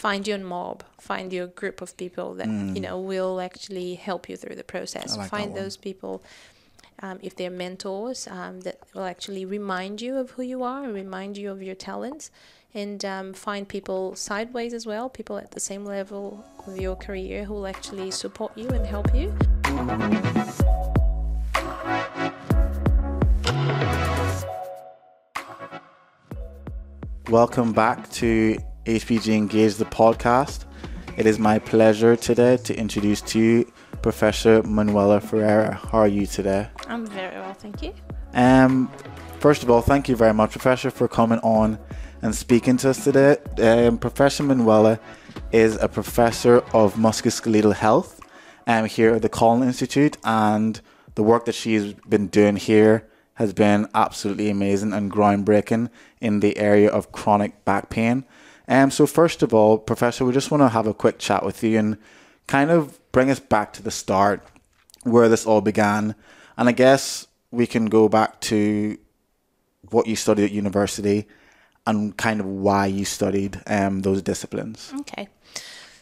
find your mob, find your group of people that Mm. you know will actually help you through the process. Like find those people. Um, if they're mentors um, that will actually remind you of who you are, remind you of your talents, and um, find people sideways as well, people at the same level of your career who will actually support you and help you. Welcome back to HPG Engage, the podcast. It is my pleasure today to introduce to you Professor Manuela Ferreira. How are you today? I'm very well, thank you. Um, first of all, thank you very much, Professor, for coming on and speaking to us today. Um, professor Manuela is a professor of musculoskeletal health um, here at the Kolling Institute, and the work that she's been doing here has been absolutely amazing and groundbreaking in the area of chronic back pain. Um, so, first of all, Professor, we just want to have a quick chat with you and kind of bring us back to the start where this all began. And I guess we can go back to what you studied at university and kind of why you studied um, those disciplines. Okay.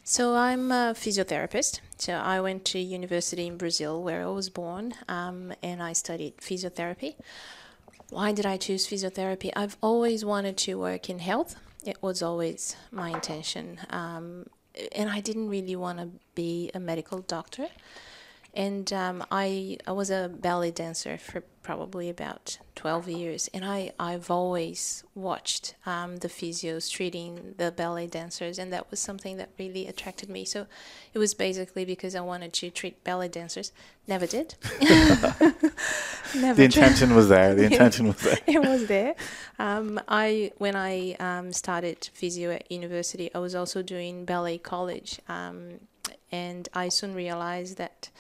So I'm a physiotherapist. So I went to university in Brazil where I was born um, and I studied physiotherapy. Why did I choose physiotherapy? I've always wanted to work in health. It was always my intention. Um, and I didn't really want to be a medical doctor. And um, I, I was a ballet dancer for probably about 12 years. And I, I've always watched um, the physios treating the ballet dancers. And that was something that really attracted me. So it was basically because I wanted to treat ballet dancers. Never did. Never The intention was there. The intention was there. it was there. Um, I when I um, started physio at university, I was also doing ballet college, um, and I soon realized that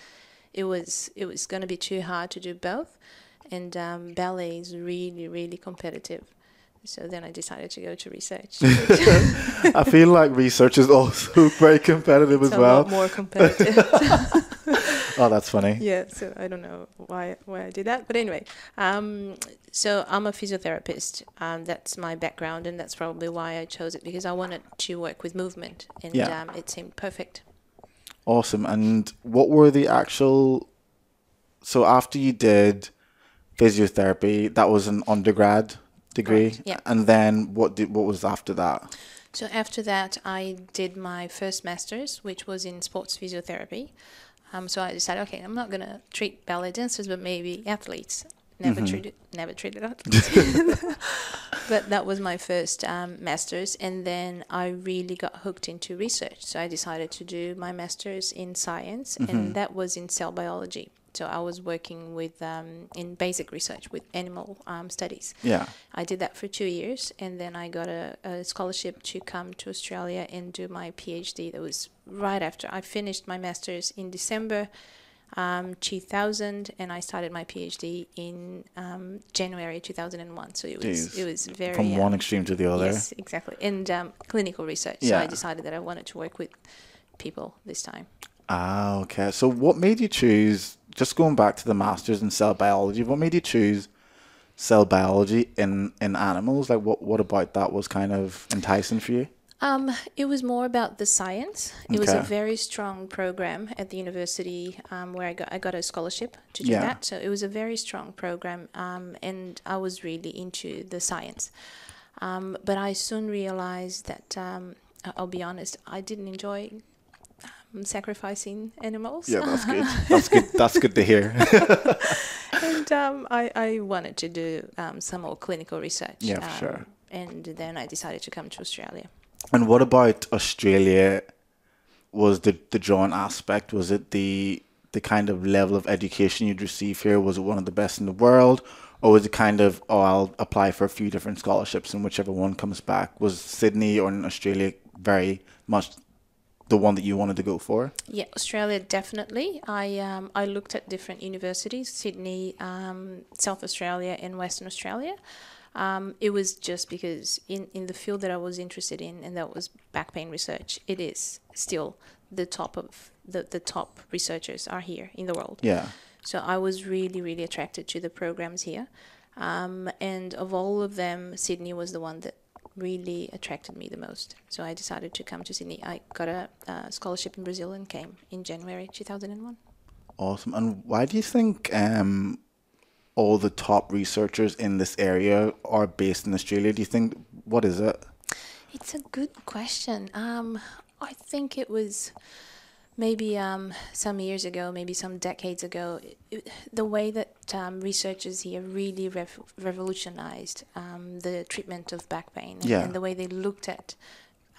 it was it was going to be too hard to do both, and um, ballet is really really competitive. So then I decided to go to research. I feel like research is also very competitive as a well. lot more competitive. Oh, that's funny. yeah so i don't know why why i did that but anyway um, so i'm a physiotherapist um, that's my background and that's probably why i chose it because i wanted to work with movement and Yeah. um, it seemed perfect Awesome. And what were the actual? So after you did physiotherapy, that was an undergrad degree, Correct, yeah. and then what did what was after that? so after that i did my first master's which was in sports physiotherapy um, so i decided okay i'm not going to treat ballet dancers but maybe athletes never treated never treated athletes but that was my first um, master's and then i really got hooked into research. So i decided to do my master's in science and that was in cell biology. So i was working with um, in basic research with animal um, studies. Yeah. I did that for two years, and then I got a, a scholarship to come to Australia and do my PhD. That was right after I finished my master's in December um, 2000, and I started my PhD in um, January 2001. So it was Jeez. it was very From um, one extreme to the other. yes, exactly, and um, clinical research. Yeah. So I decided that I wanted to work with people this time. Ah, okay. So what made you choose? Just going back to the masters in cell biology, what made you choose cell biology in in animals? Like, what what about that was kind of enticing for you? Um, it was more about the science. It was a very strong program at the university um, where I got I got a scholarship to do Yeah. that. So it was a very strong program, um, and I was really into the science. Um, but I soon realized that um, I'll be honest, I didn't enjoy um, sacrificing animals. Yeah, that's good. That's good. That's good to hear. and um, I, I wanted to do um, some more clinical research. Yeah, sure. And then I decided to come to Australia. And what about Australia? Was the the drawn aspect? Was it the the kind of level of education you'd receive here? Was it one of the best in the world? Or was it kind of, oh, I'll apply for a few different scholarships and whichever one comes back? Was Sydney or in Australia very much the one that you wanted to go for? Yeah, Australia definitely. I um, I looked at different universities: Sydney, um, South Australia, and Western Australia. Um, it was just because in, in the field that I was interested in, and that was back pain research, it is still the top of the, the top researchers are here in the world. Yeah. So I was really, really attracted to the programs here. Um, and of all of them, Sydney was the one that really attracted me the most. So I decided to come to Sydney. I got a uh, scholarship in Brazil and came in January 2001. Awesome. And why do you think um, all the top researchers in this area are based in Australia? Do you think what is it? It's a good question. Um, I think it was maybe um, some years ago, maybe some decades ago, it, the way that um, researchers here really rev- revolutionized um, the treatment of back pain Yeah. and the way they looked at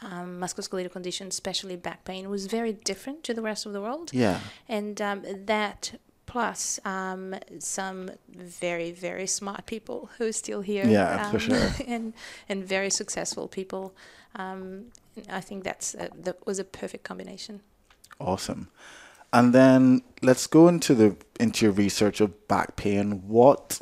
um, musculoskeletal conditions, especially back pain, was very different to the rest of the world. Yeah. And um, that plus um, some very, very smart people who are still here. Yeah, for um, sure. And, and very successful people. Um, I think that's a, that was a perfect combination. Awesome. And then let's go into the into your research of back pain. What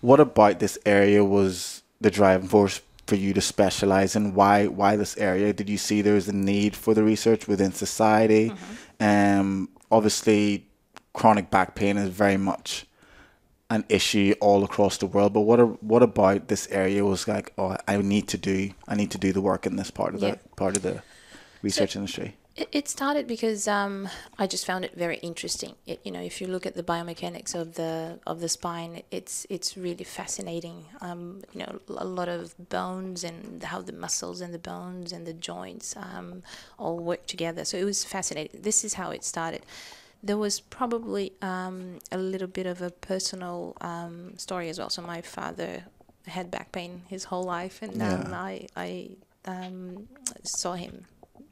what about this area was the driving force for you to specialize in? Why why this area? Did you see there was a need for the research within society? Um, obviously, chronic back pain is very much an issue all across the world. But what are, what about this area was like? Oh, I need to do I need to do the work in this part of Yeah. the part of the research industry. It, it started because um, I just found it very interesting. It, you know, if you look at the biomechanics of the of the spine, it's it's really fascinating. Um, you know, a lot of bones and how the muscles and the bones and the joints um, all work together. So it was fascinating. This is how it started. There was probably um, a little bit of a personal um, story as well. So my father had back pain his whole life, and um, Yeah. I I um, saw him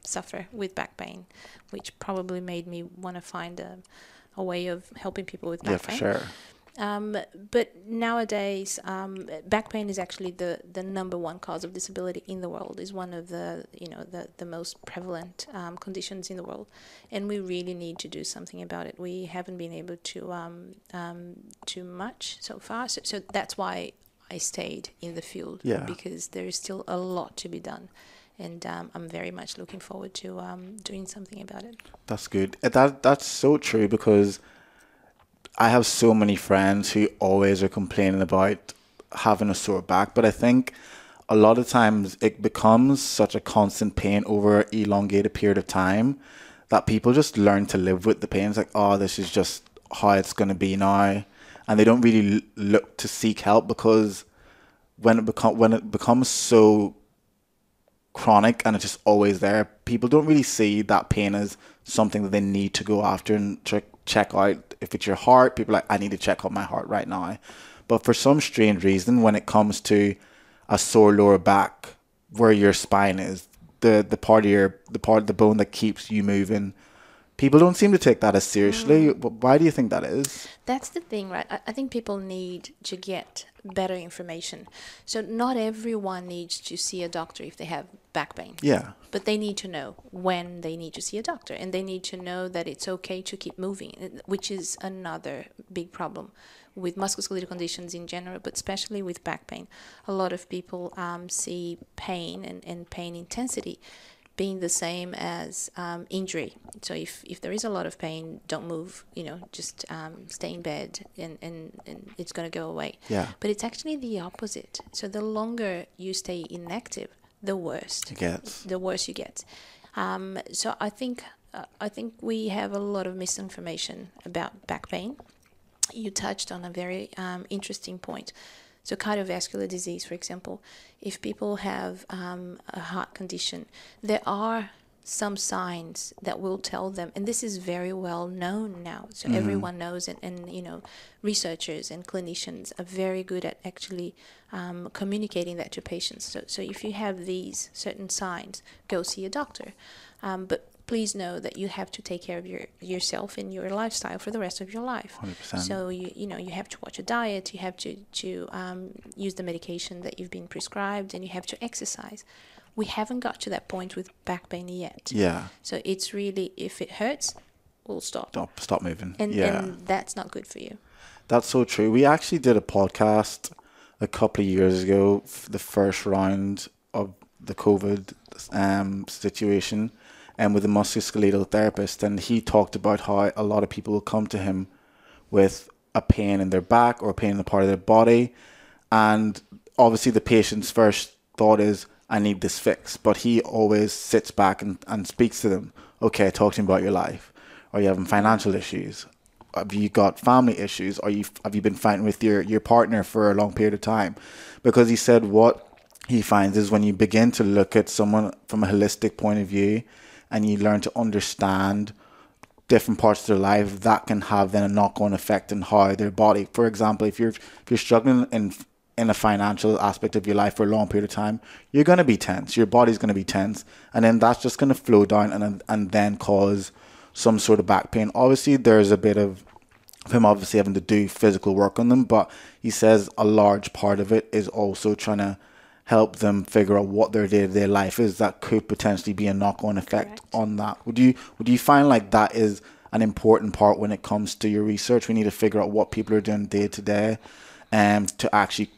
suffer with back pain, which probably made me want to find a, a way of helping people with back Yeah, for pain. sure. Um, but nowadays, um, back pain is actually the, the number one cause of disability in the world. is one of the you know the, the most prevalent um, conditions in the world, and we really need to do something about it. We haven't been able to um, um, too much so far. So, so that's why I stayed in the field Yeah. because there is still a lot to be done, and um, I'm very much looking forward to um, doing something about it. That's good. That that's so true because I have so many friends who always are complaining about having a sore back, but I think a lot of times it becomes such a constant pain over an elongated period of time that people just learn to live with the pain. It's like, oh, this is just how it's going to be now, and they don't really look to seek help because when it become when it becomes so chronic and it's just always there. People don't really see that pain as something that they need to go after and check check out. If it's your heart, people are like, I need to check on my heart right now. But for some strange reason, when it comes to a sore lower back, where your spine is, the the part of your the part the bone that keeps you moving, people don't seem to take that as seriously. Mm. Wh- Why do you think that is? That's the thing, right? I, I think people need to get better information. So not everyone needs to see a doctor if they have back pain. Yeah, But they need to know when they need to see a doctor and they need to know that it's okay to keep moving, which is another big problem with musculoskeletal conditions in general, but especially with back pain. A lot of people um, see pain and, and pain intensity being the same as um, injury. So if, if there is a lot of pain, don't move, you know, just um, stay in bed and, and, and it's going to go away. Yeah. But it's actually the opposite. So the longer you stay inactive, the worse it gets. the worse you get. Um, so I think uh, I think we have a lot of misinformation about back pain. You touched on a very um, interesting point. So cardiovascular disease, for example, if people have um, a heart condition, there are some signs that will tell them, and this is very well known now. So everyone knows it, and you know, researchers and clinicians are very good at actually um, communicating that to patients. So, so if you have these certain signs, go see a doctor. Um, but please know that you have to take care of your yourself and your lifestyle for the rest of your life. 100%. So you you know you have to watch your diet, you have to to um, use the medication that you've been prescribed, and you have to exercise. We haven't got to that point with back pain yet. Yeah, So it's really if it hurts, we'll stop. stop stop moving. And yeah. and that's not good for you. That's so true. We actually did a podcast a couple of years ago, the first round of the COVID um, situation, and with a musculoskeletal therapist, and he talked about how a lot of people will come to him with a pain in their back or a pain in a part of their body, and obviously the patient's first thought is, I need this fixed. But he always sits back and, and speaks to them. Okay, talk to me about your life. Are you having financial issues? Have you got family issues? Are you have you been fighting with your, your partner for a long period of time? Because he said what he finds is when you begin to look at someone from a holistic point of view and you learn to understand different parts of their life that can have then a knock-on effect on how their body for example if you're if you're struggling in in a financial aspect of your life for a long period of time you're going to be tense. Your body's going to be tense. And then that's just going to flow down and and then cause some sort of back pain. Obviously there's a bit of him obviously having to do physical work on them but he says a large part of it is also trying to help them figure out what their day to day life is that could potentially be a knock on effect Correct. on that. Would you would you find like that is an important part when it comes to your research? We need to figure out what people are doing day to day and to actually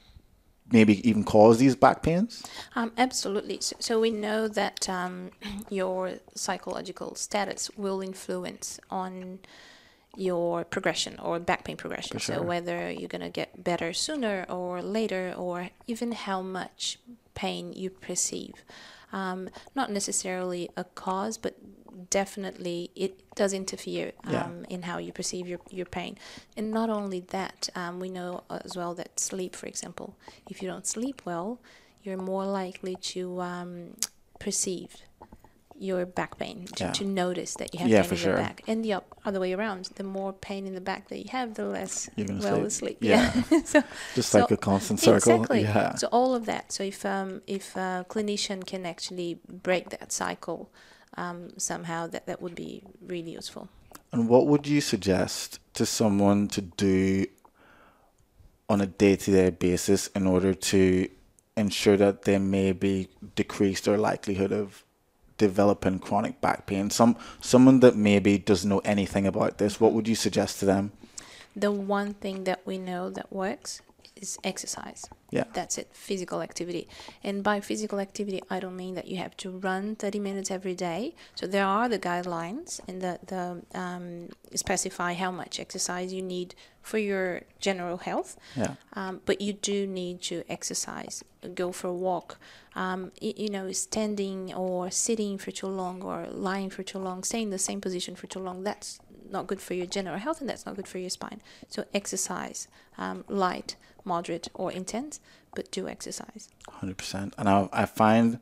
maybe even cause these back pains? Um, absolutely. So, so, we know that um, your psychological status will influence on your progression or back pain progression. Sure. So whether you're going to get better sooner or later, or even how much pain you perceive. Um, not necessarily a cause, but definitely it does interfere um, yeah. in how you perceive your, your pain. And not only that, um, we know as well that sleep, for example, if you don't sleep well, you're more likely to um, perceive your back pain to, yeah. to notice that you have yeah, pain in sure. the back and the other way around the more pain in the back that you have the less well sleep. yeah, yeah. so, just so like a constant circle exactly yeah so all of that so if um if a clinician can actually break that cycle um, somehow that that would be really useful and what would you suggest to someone to do on a day-to-day basis in order to ensure that they may be decrease their likelihood of developing chronic back pain, some someone that maybe doesn't know anything about this, what would you suggest to them? The one thing that we know that works is exercise. Yeah. That's it, physical activity. And by physical activity, I don't mean that you have to run 30 minutes every day. So there are the guidelines and the, the um, specify how much exercise you need for your general health. Yeah. Um, but you do need to exercise, go for a walk. Um, you, you know, standing or sitting for too long or lying for too long, staying in the same position for too long, that's not good for your general health and that's not good for your spine. So exercise, um, light, moderate, or intense, but do exercise. 100%. And I, I find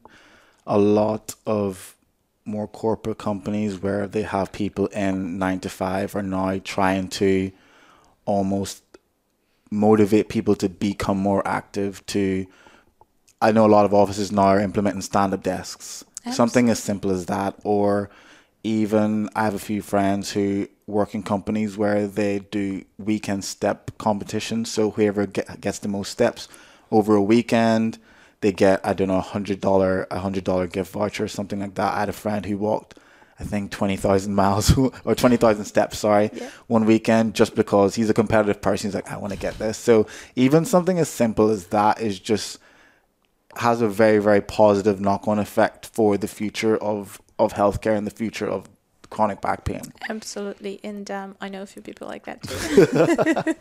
a lot of more corporate companies where they have people in nine to five are now trying to almost motivate people to become more active to I know a lot of offices now are implementing stand up desks. Absolutely. Something as simple as that or even I have a few friends who work in companies where they do weekend step competitions. So whoever get, gets the most steps over a weekend, they get I don't know a hundred dollar a hundred dollar gift voucher or something like that. I had a friend who walked I think twenty thousand miles or twenty thousand steps, sorry, yeah. one weekend just because he's a competitive person. He's like, I want to get this. So even something as simple as that is just has a very very positive knock on effect for the future of of healthcare and the future of chronic back pain. Absolutely, and um, I know a few people like that too.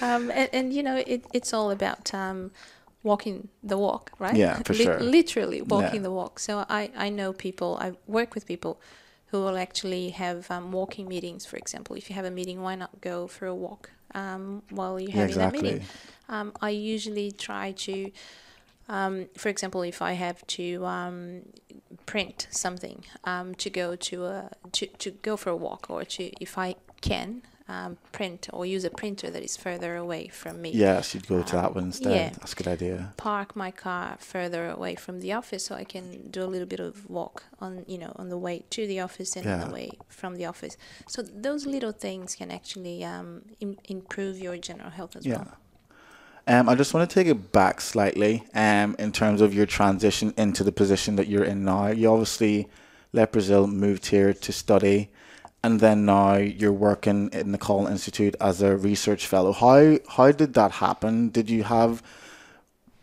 um, and, and, you know, it, it's all about um, walking the walk, right? Yeah, for sure. literally walking yeah. the walk. So I, I know people, I work with people who will actually have um, walking meetings, for example. If you have a meeting, why not go for a walk um, while you're having yeah, exactly. that meeting? Um, I usually try to um, for example, if I have to um, print something um, to go to a to, to go for a walk, or to if I can um, print or use a printer that is further away from me. Yes, you'd go to that one instead. Yeah, That's a good idea. Park my car further away from the office so I can do a little bit of walk on you know on the way to the office and yeah. on the way from the office. So those little things can actually um, Im- improve your general health as yeah. well. Um, I just want to take it back slightly um, in terms of your transition into the position that you're in now. You obviously left Brazil, moved here to study, and then now you're working in the Kolling Institute as a research fellow. How how did that happen? Did you have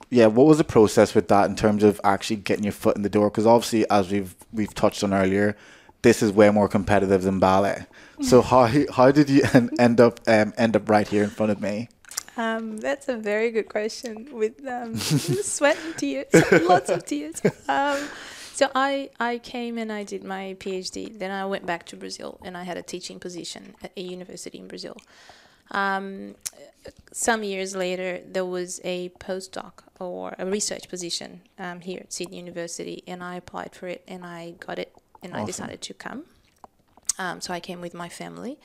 yeah, what was the process with that in terms of actually getting your foot in the door? Because obviously, as we've we've touched on earlier, this is way more competitive than ballet. So how how did you end up um, end up right here in front of me? Um, that's a very good question with um, sweat and tears, lots of tears. Um, so I, I came and I did my PhD. Then I went back to Brazil and I had a teaching position at a university in Brazil. Um, some years later, there was a postdoc or a research position um, here at Sydney University, and I applied for it and I got it, and Awesome. I decided to come. Um, so I came with my family.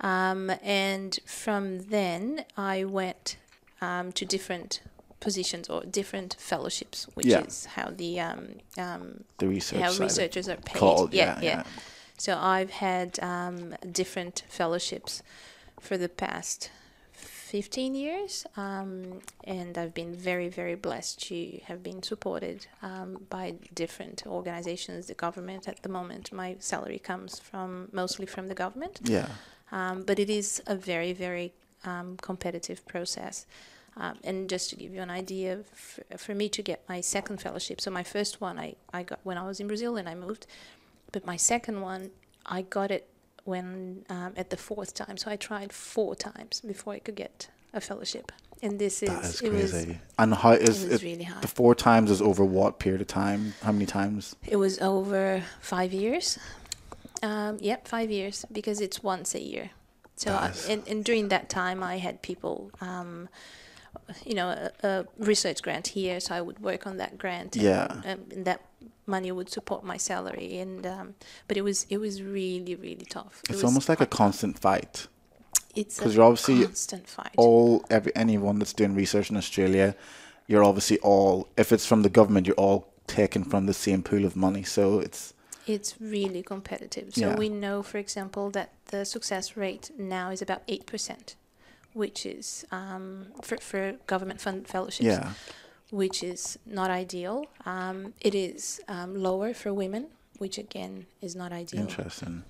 Um, and from then, I went um, to different positions or different fellowships, which Yeah. is how the um, um, The research. how side of it. researchers are paid. Called, yeah, yeah, yeah. So I've had um, different fellowships for the past 15 years, um, and I've been very, very blessed to have been supported um, by different organizations, the government. At the moment, my salary comes from mostly from the government, Yeah. Um, but it is a very, very um, competitive process. Um, and just to give you an idea, f- for me to get my second fellowship, so my first one I, I got when I was in Brazil and I moved, but my second one I got it when um, at the fourth time. So I tried four times before I could get a fellowship. And this is, That is it was and how it is was it? really hard. The four times is over what period of time? How many times? It was over five years. Um, yep, five years because it's once a year. So I, and, and during that time, I had people, um, you know, a, a research grant here, so I would work on that grant. Yeah. um, and that money would support my salary, and um, but it was it was really really tough. It It's was almost like a constant fight. it's 'cause a you're obviously constant fight. All every anyone that's doing research in Australia, you're obviously all. If it's from the government, you're all taken from the same pool of money. So it's It's really competitive. So Yeah. we know, for example, that the success rate now is about eight percent, which is um, for for government fund fellowships, yeah. which is not ideal. Um, it is um, lower for women, which again is not ideal. Interesting.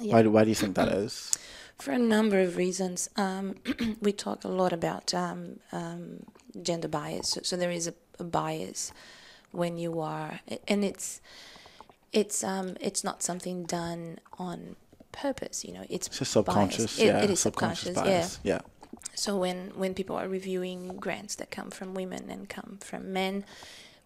Yeah. Why do why do you think that is? For a number of reasons, um, we talk a lot about um, um, gender bias. So, so there is a, a bias when you are, and it's it's um, it's not something done on purpose. You know, it's It's just subconscious. It- yeah, it is subconscious. Yeah. bias. Yeah. So when when people are reviewing grants that come from women and come from men,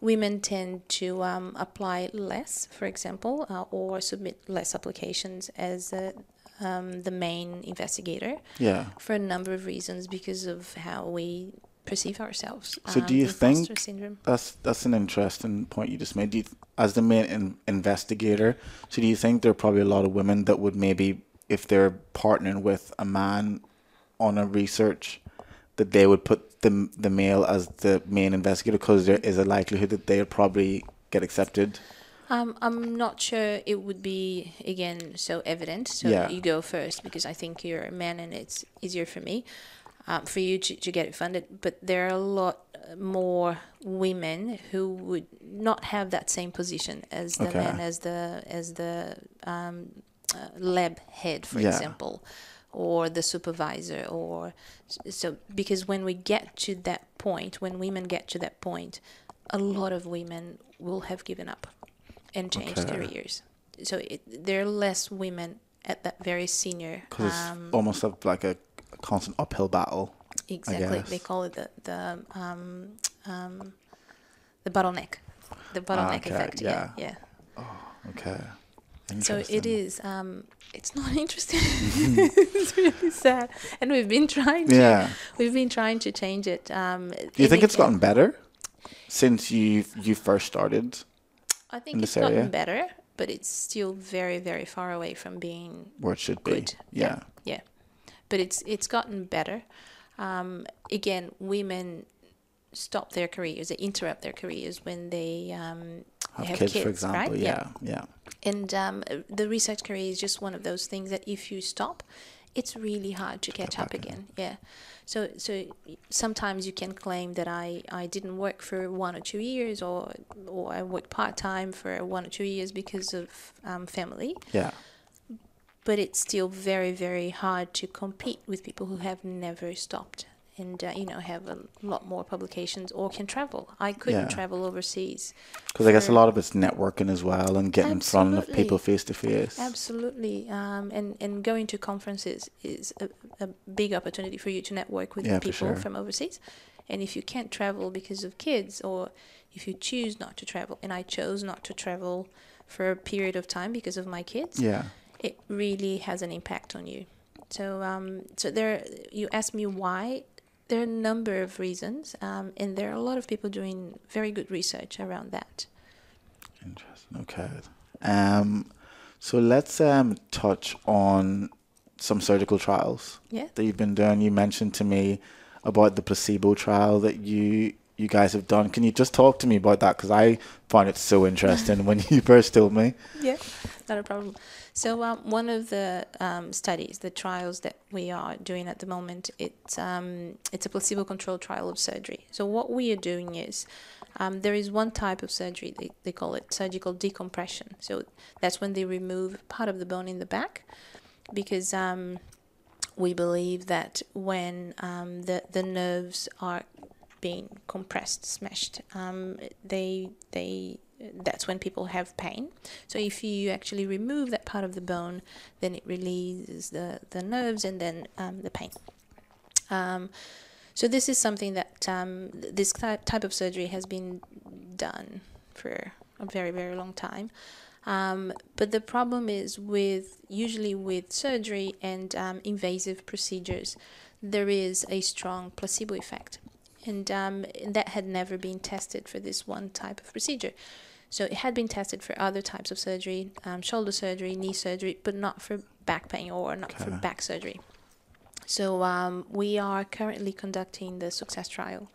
women tend to um, apply less, for example, uh, or submit less applications as uh, um, the main investigator Yeah. for a number of reasons because of how we perceive ourselves. So do you think- syndrome? That's that's an interesting point you just made. Do you, as the main in, investigator, so do you think there are probably a lot of women that would maybe, if they're partnering with a man on a research, that they would put the the male as the main investigator because there is a likelihood that they'll probably get accepted. Um, I'm not sure it would be again so evident. So Yeah. you go first because I think you're a man and it's easier for me, um, for you to, to get it funded. But there are a lot more women who would not have that same position as the Okay. man as the as the um, uh, lab head, for Yeah. example, or the supervisor, or so because when we get to that point, when women get to that point, a lot of women will have given up and changed Okay. careers. So it, there are less women at that very senior. Because it's Um, almost like a constant uphill battle. exactly, they call it the the um, um, the bottleneck, the bottleneck okay, effect. Yeah, yeah. Okay. So it is. Um, it's not interesting. it's really sad, and we've been trying to. Yeah. We've been trying to change it. Um, Do you think it's gotten better since you you first started? I think in it's this gotten better, but it's still very, very far away from being Where it should be. good. Yeah. yeah. But it's it's gotten better. Um, again, women stop their careers, they interrupt their careers when they um, Have, have kids, kids, for example. right? Yeah. Yeah. And um, the research career is just one of those things that if you stop, it's really hard to catch up in. again. Yeah. So so sometimes you can claim that I, I didn't work for one or two years or or I worked part time for one or two years because of um, family, Yeah. But it's still very very hard to compete with people who have never stopped and uh, you know have a lot more publications or can travel. I couldn't Yeah. travel overseas. Because I guess a lot of it's networking as well and getting in front of people face to face. Absolutely, um, and and going to conferences is a, a big opportunity for you to network with Yeah, people sure. from overseas. And if you can't travel because of kids, or if you choose not to travel, and I chose not to travel for a period of time because of my kids, Yeah. It really has an impact on you. So, um, so there, you asked me why. There are a number of reasons, um, and there are a lot of people doing very good research around that. Interesting. Okay. Um, so let's um touch on some surgical trials Yeah. that you've been doing. You mentioned to me about the placebo trial that you you guys have done. Can you just talk to me about that? Because I find it so interesting when you first told me. Yeah, not a problem. So um, one of the um, studies, the trials that we are doing at the moment, it's um, it's a placebo-controlled trial of surgery. So what we are doing is um, there is one type of surgery they, they call it surgical decompression. So that's when they remove part of the bone in the back, because um, we believe that when um, the the nerves are being compressed, smashed, um, they they that's when people have pain. So if you actually remove that part of the bone, then it releases the the nerves and then um, the pain. Um, so this is something that um, this type of surgery has been done for a very very long time. Um, but the problem is with usually with surgery and um, invasive procedures, there is a strong placebo effect, and um, that had never been tested for this one type of procedure. So it had been tested for other types of surgery, um, shoulder surgery, knee surgery, but not for back pain or not for back surgery. So um, we are currently conducting the success trial,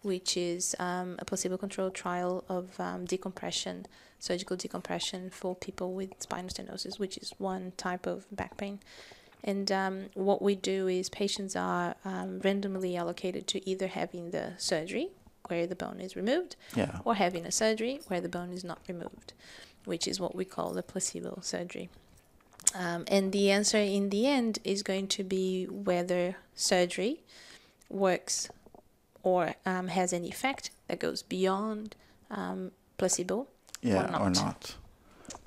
which is um, a placebo-controlled trial of um, decompression, surgical decompression for people with spinal stenosis, which is one type of back pain. And um, what we do is patients are um, randomly allocated to either having the surgery, where the bone is removed, Yeah. or having a surgery where the bone is not removed, which is what we call the placebo surgery. Um, and the answer in the end is going to be whether surgery works or um, has an effect that goes beyond um, placebo. Yeah. Or not. not.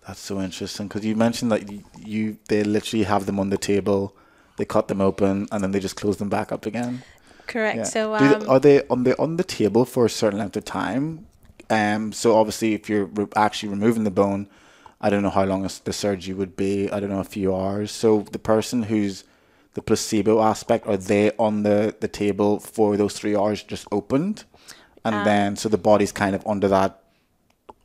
That's so interesting because you mentioned that you, you they literally have them on the table, they cut them open, and then they just close them back up again. Correct. Yeah. So Do they- um, are they on the on the table for a certain length of time? Um. So obviously, if you're re- actually removing the bone, I don't know how long the surgery would be. I don't know a few hours. So the person who's the placebo aspect are they on the the table for those three hours just opened, and Um, then so the body's kind of under that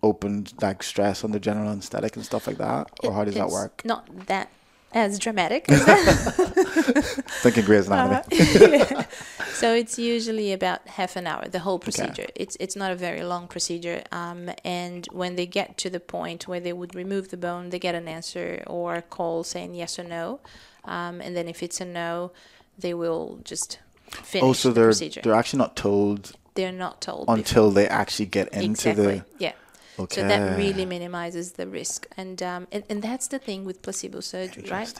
opened like stress on the general anesthetic and stuff like that, or it- how does that work? Not that as dramatic. as that. Thinking Grey's Anatomy. Uh, so it's usually about half an hour the whole procedure it's it's not a very long procedure um, and when they get to the point where they would remove the bone they get an answer or a call saying yes or no um, and then if it's a no they will just finish oh, so the they're procedure they're actually not told they're not told before. until they actually get into exactly the yeah Okay. so that really minimizes the risk, and um, and, and that's the thing with placebo surgery, right?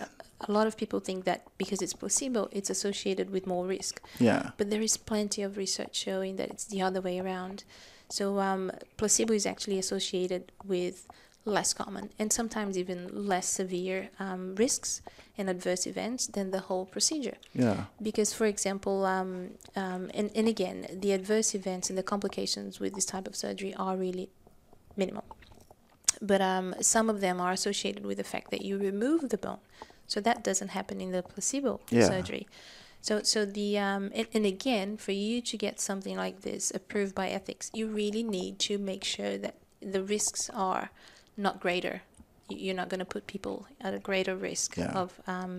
A lot of people think that because it's placebo, it's associated with more risk, yeah. but there is plenty of research showing that it's the other way around. So um, placebo is actually associated with less common and sometimes even less severe um, risks and adverse events than the whole procedure Yeah. because for example um, um, and, and again the adverse events and the complications with this type of surgery are really minimal but um, some of them are associated with the fact that you remove the bone. So that doesn't happen in the placebo Yeah. surgery. So so the um, and, and again for you to get something like this approved by ethics you really need to make sure that the risks are not greater. You- you're not going to put people at a greater risk Yeah. of um,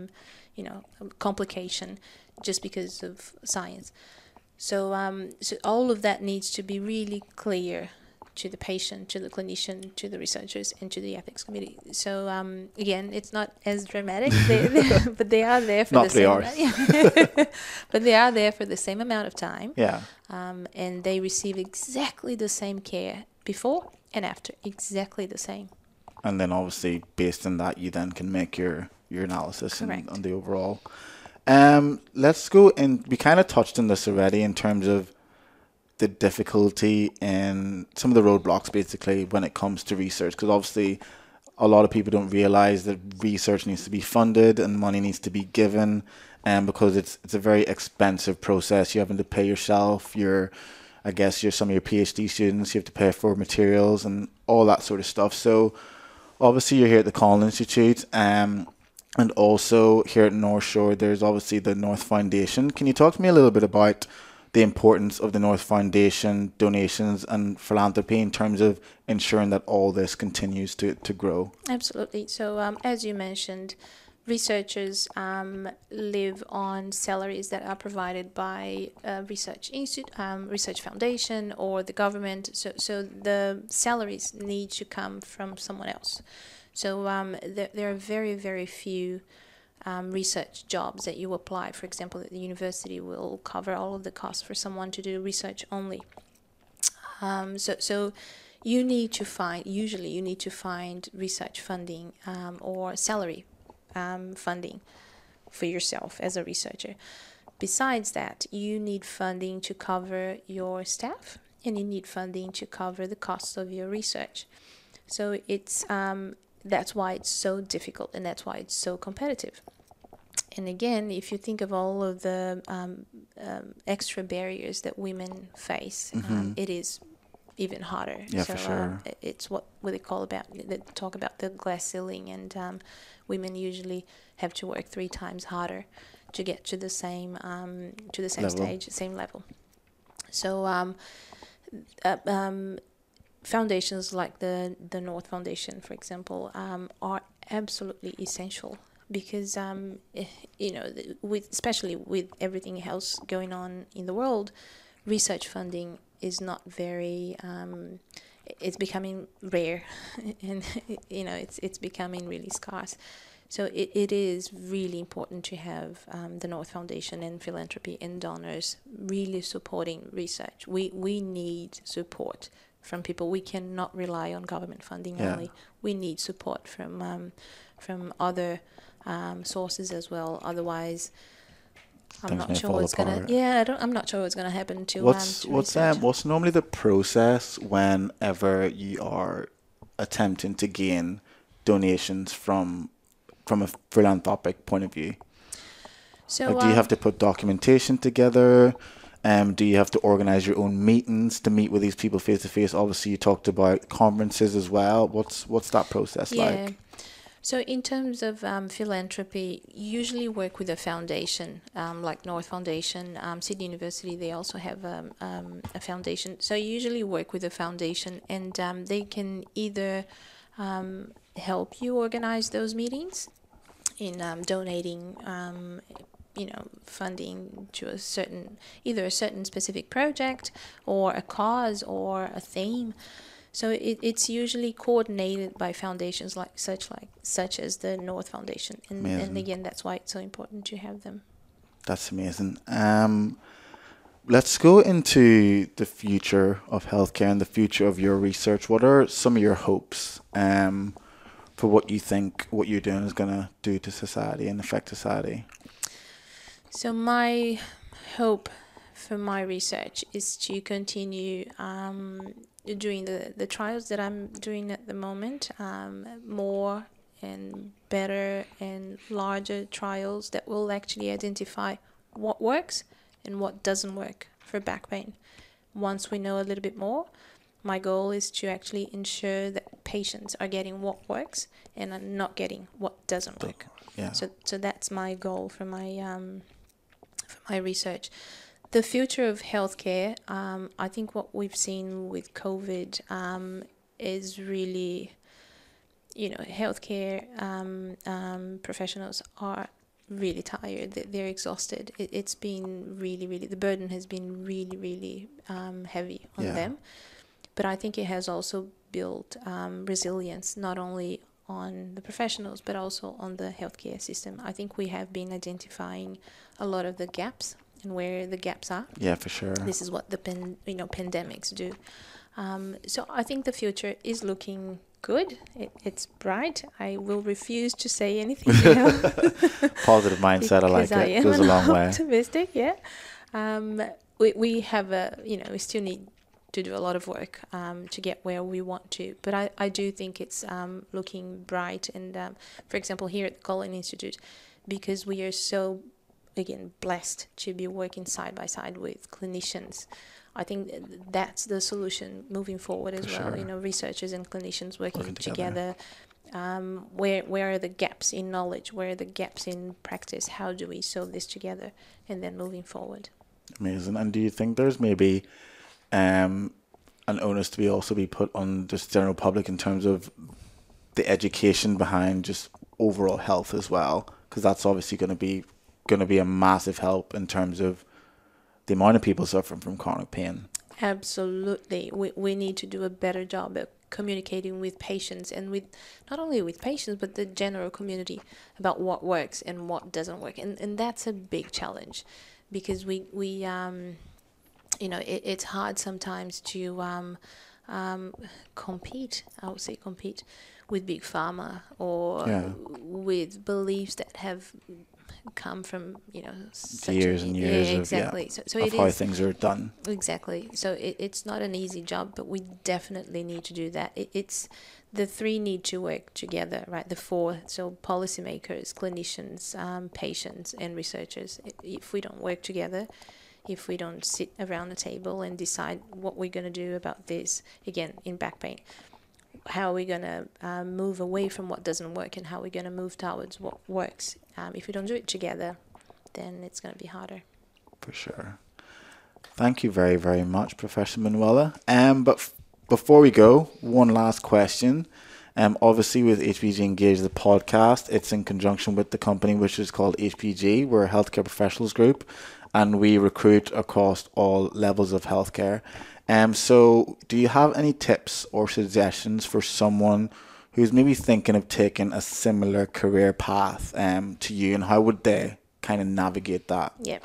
you know complication just because of science. So um, so all of that needs to be really clear to the patient, to the clinician, to the researchers, and to the ethics committee. So um, again, it's not as dramatic, they, they, but they are there for Not the same. but they are there for the same amount of time, Yeah. um, and they receive exactly the same care before and after, exactly the same. And then obviously based on that you then can make your your analysis and on the overall. Um, let's go and we kind of touched on this already in terms of the difficulty in some of the roadblocks basically when it comes to research because obviously a lot of people don't realize that research needs to be funded and money needs to be given and because it's it's a very expensive process. You're having to pay yourself your I guess you're some of your PhD students you have to pay for materials and all that sort of stuff. So obviously you're here at the Collins Institute um, and also here at North Shore there's obviously the North Foundation. Can you talk to me a little bit about the importance of the North Foundation donations and philanthropy in terms of ensuring that all this continues to, to grow? Absolutely. So, um, as you mentioned, researchers um, live on salaries that are provided by a research institute, um, research foundation, or the government. So, so the salaries need to come from someone else. So um, there, there are very, very few um, research jobs that you apply. For example, the university will cover all of the costs for someone to do research only. Um, so, so you need to find, usually you need to find research funding um, or salary um, funding for yourself as a researcher. Besides that, you need funding to cover your staff and you need funding to cover the costs of your research. So it's um, that's why it's so difficult and that's why it's so competitive. And again, if you think of all of the um, um, extra barriers that women face, um, mm-hmm. it is even harder. Yeah, so, for sure. Um, it's what, what they call about they talk about the glass ceiling, and um, women usually have to work three times harder to get to the same um, to the same level. stage, same level. So. Uh, foundations like the the North Foundation, for example, um, are absolutely essential because um, eh, you know with especially with everything else going on in the world, research funding is not very. Um, it's becoming rare, and you know it's it's becoming really scarce. So it, it is really important to have um, the North Foundation and philanthropy and donors really supporting research. We we need support from people. We cannot rely on government funding yeah. only. We need support from um, from other um, sources as well. Otherwise, I'm not sure what's apart. gonna. Yeah, I don't. I'm not sure what's gonna happen to. What's um, to what's um, what's normally the process whenever you are attempting to gain donations from from a philanthropic point of view? So like, do you have um, to put documentation together? Um, do you have to organize your own meetings to meet with these people face to face? Obviously, you talked about conferences as well. What's what's that process yeah. like? So, in terms of um, philanthropy, usually work with a foundation um, like North Foundation, um, Sydney University. They also have um, um, a foundation. So, you usually work with a foundation, and um, they can either help you organize those meetings in donating you know funding to a certain either a certain specific project or a cause or a theme. So it, it's usually coordinated by foundations like such like such as the north foundation. And, and again that's why it's so important to have them. That's amazing. Um, let's go into the future of healthcare and the future of your research. What are some of your hopes um, for what you think what you're doing is going to do to society and affect society so my hope for my research is to continue um, doing the, the trials that I'm doing at the moment, um, more and better and larger trials that will actually identify what works and what doesn't work for back pain. Once we know a little bit more, my goal is to actually ensure that patients are getting what works and are not getting what doesn't work. Yeah. So, so that's my goal for my um, for my research. The future of healthcare, um, I think what we've seen with COVID um, is really, you know, healthcare um, um professionals are really tired. They're exhausted. It, has been really, really, the burden has been really, really um, heavy on yeah. them. But I think it has also built um, resilience, not only on the professionals but also on the healthcare system. I think we have been identifying a lot of the gaps and where the gaps are. Yeah, for sure. This is what the pen, you know pandemics do. Um, so I think the future is looking good. It, it's bright. I will refuse to say anything. You know? Positive mindset. I like Because it. am Goes a long way. Optimistic, yeah. Um, we we have a you know we still need to do a lot of work um, to get where we want to. But I, I do think it's um, looking bright. And um, for example, here at the Kolling Institute, because we are so again blessed to be working side by side with clinicians. I think that's the solution moving forward as For well. sure. You know, researchers and clinicians working, Working together. together. Um, where where are the gaps in knowledge? Where are the gaps in practice? How do we solve this together? And then moving forward. Amazing. And do you think there's maybe um, an onus to be also be put on just general public in terms of the education behind just overall health as well? Because that's obviously going to be going to be a massive help in terms of the amount of people suffering from chronic pain. Absolutely. We, we need to do a better job at communicating with patients and with not only with patients but the general community about what works and what doesn't work. And and that's a big challenge because we we um you know it, it's hard sometimes to um, um, compete. I would say compete with big pharma or Yeah. with beliefs that have come from you know years and yeah, years of- yeah, exactly. so so of how is things are done. Exactly. So it, it's not an easy job, but we definitely need to do that. It, it's the three need to work together, right? The four. So policymakers, clinicians, um, patients, and researchers. If we don't work together, if we don't sit around the table and decide what we're going to do about this, again, in back pain, how are we going to um, move away from what doesn't work and how are we're going to move towards what works. Um, if we don't do it together, then it's going to be harder. For sure. Thank you very, very much, Professor Manuela. Um, but f- before we go, one last question. Um, obviously, with HPG Engage, the podcast, it's in conjunction with the company which is called HPG. We're a healthcare professionals group, and we recruit across all levels of healthcare. Um, so, do you have any tips or suggestions for someone who's maybe thinking of taking a similar career path um, to you, and how would they kind of navigate that? Yeah.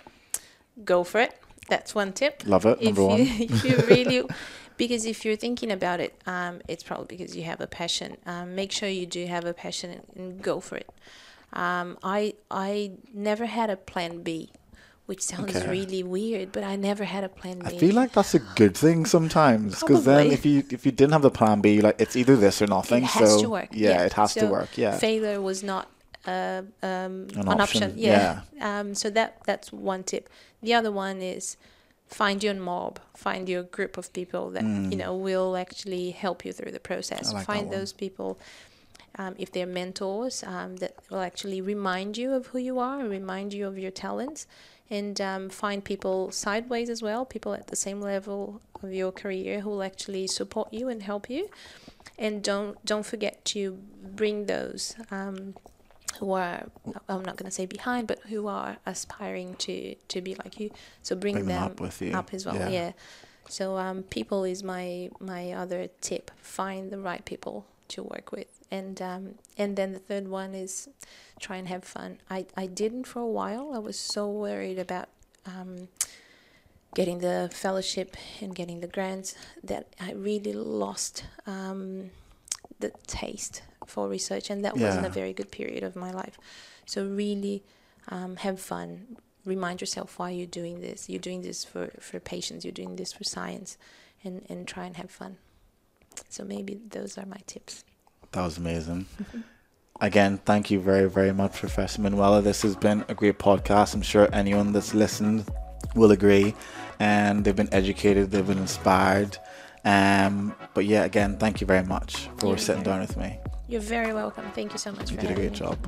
Go for it. That's one tip. Love it. If Number one. you, if you really, because if you're thinking about it, um, it's probably because you have a passion. Um, make sure you do have a passion and, and go for it. Um, I I never had a plan B, which sounds Okay. really weird, but I never had a plan B. I feel like that's a good thing sometimes because then if you if you didn't have the plan B, like it's either this or nothing. it has so to work. Yeah, it has to work. Yeah, failure was not uh, um, An an, option, option. Yeah. Um, so that that's one tip. The other one is find your mob, find your group of people that you know will actually help you through the process. Mm. Like find those people. Um, if they're mentors um, that will actually remind you of who you are remind you of your talents and um, find people sideways as well people at the same level of your career who will actually support you and help you and don't don't forget to bring those um, who are I'm not going to say behind, but who are aspiring to to be like you. So bring, Bring them them up with you. up as well. Yeah. Yeah. So um, people is my my other tip. Find the right people to work with, and um, and then the third one is try and have fun. I I didn't for a while. I was so worried about. Um, getting the fellowship and getting the grants that I really lost um, the taste for research, and that wasn't a very good period of my life. So really um, have fun. Remind yourself why you're doing this. You're doing this for, for patients. You're doing this for science, and and try and have fun. So maybe those are my tips. that was amazing. Again, thank you very, very much, Professor Manuela. This has been a great podcast. I'm sure anyone that's listened will agree, and they've been educated, they've been inspired. Um, but yeah, again, thank you very much for You're sitting very- down with me. You're very welcome. Thank you so much You did a great me. job.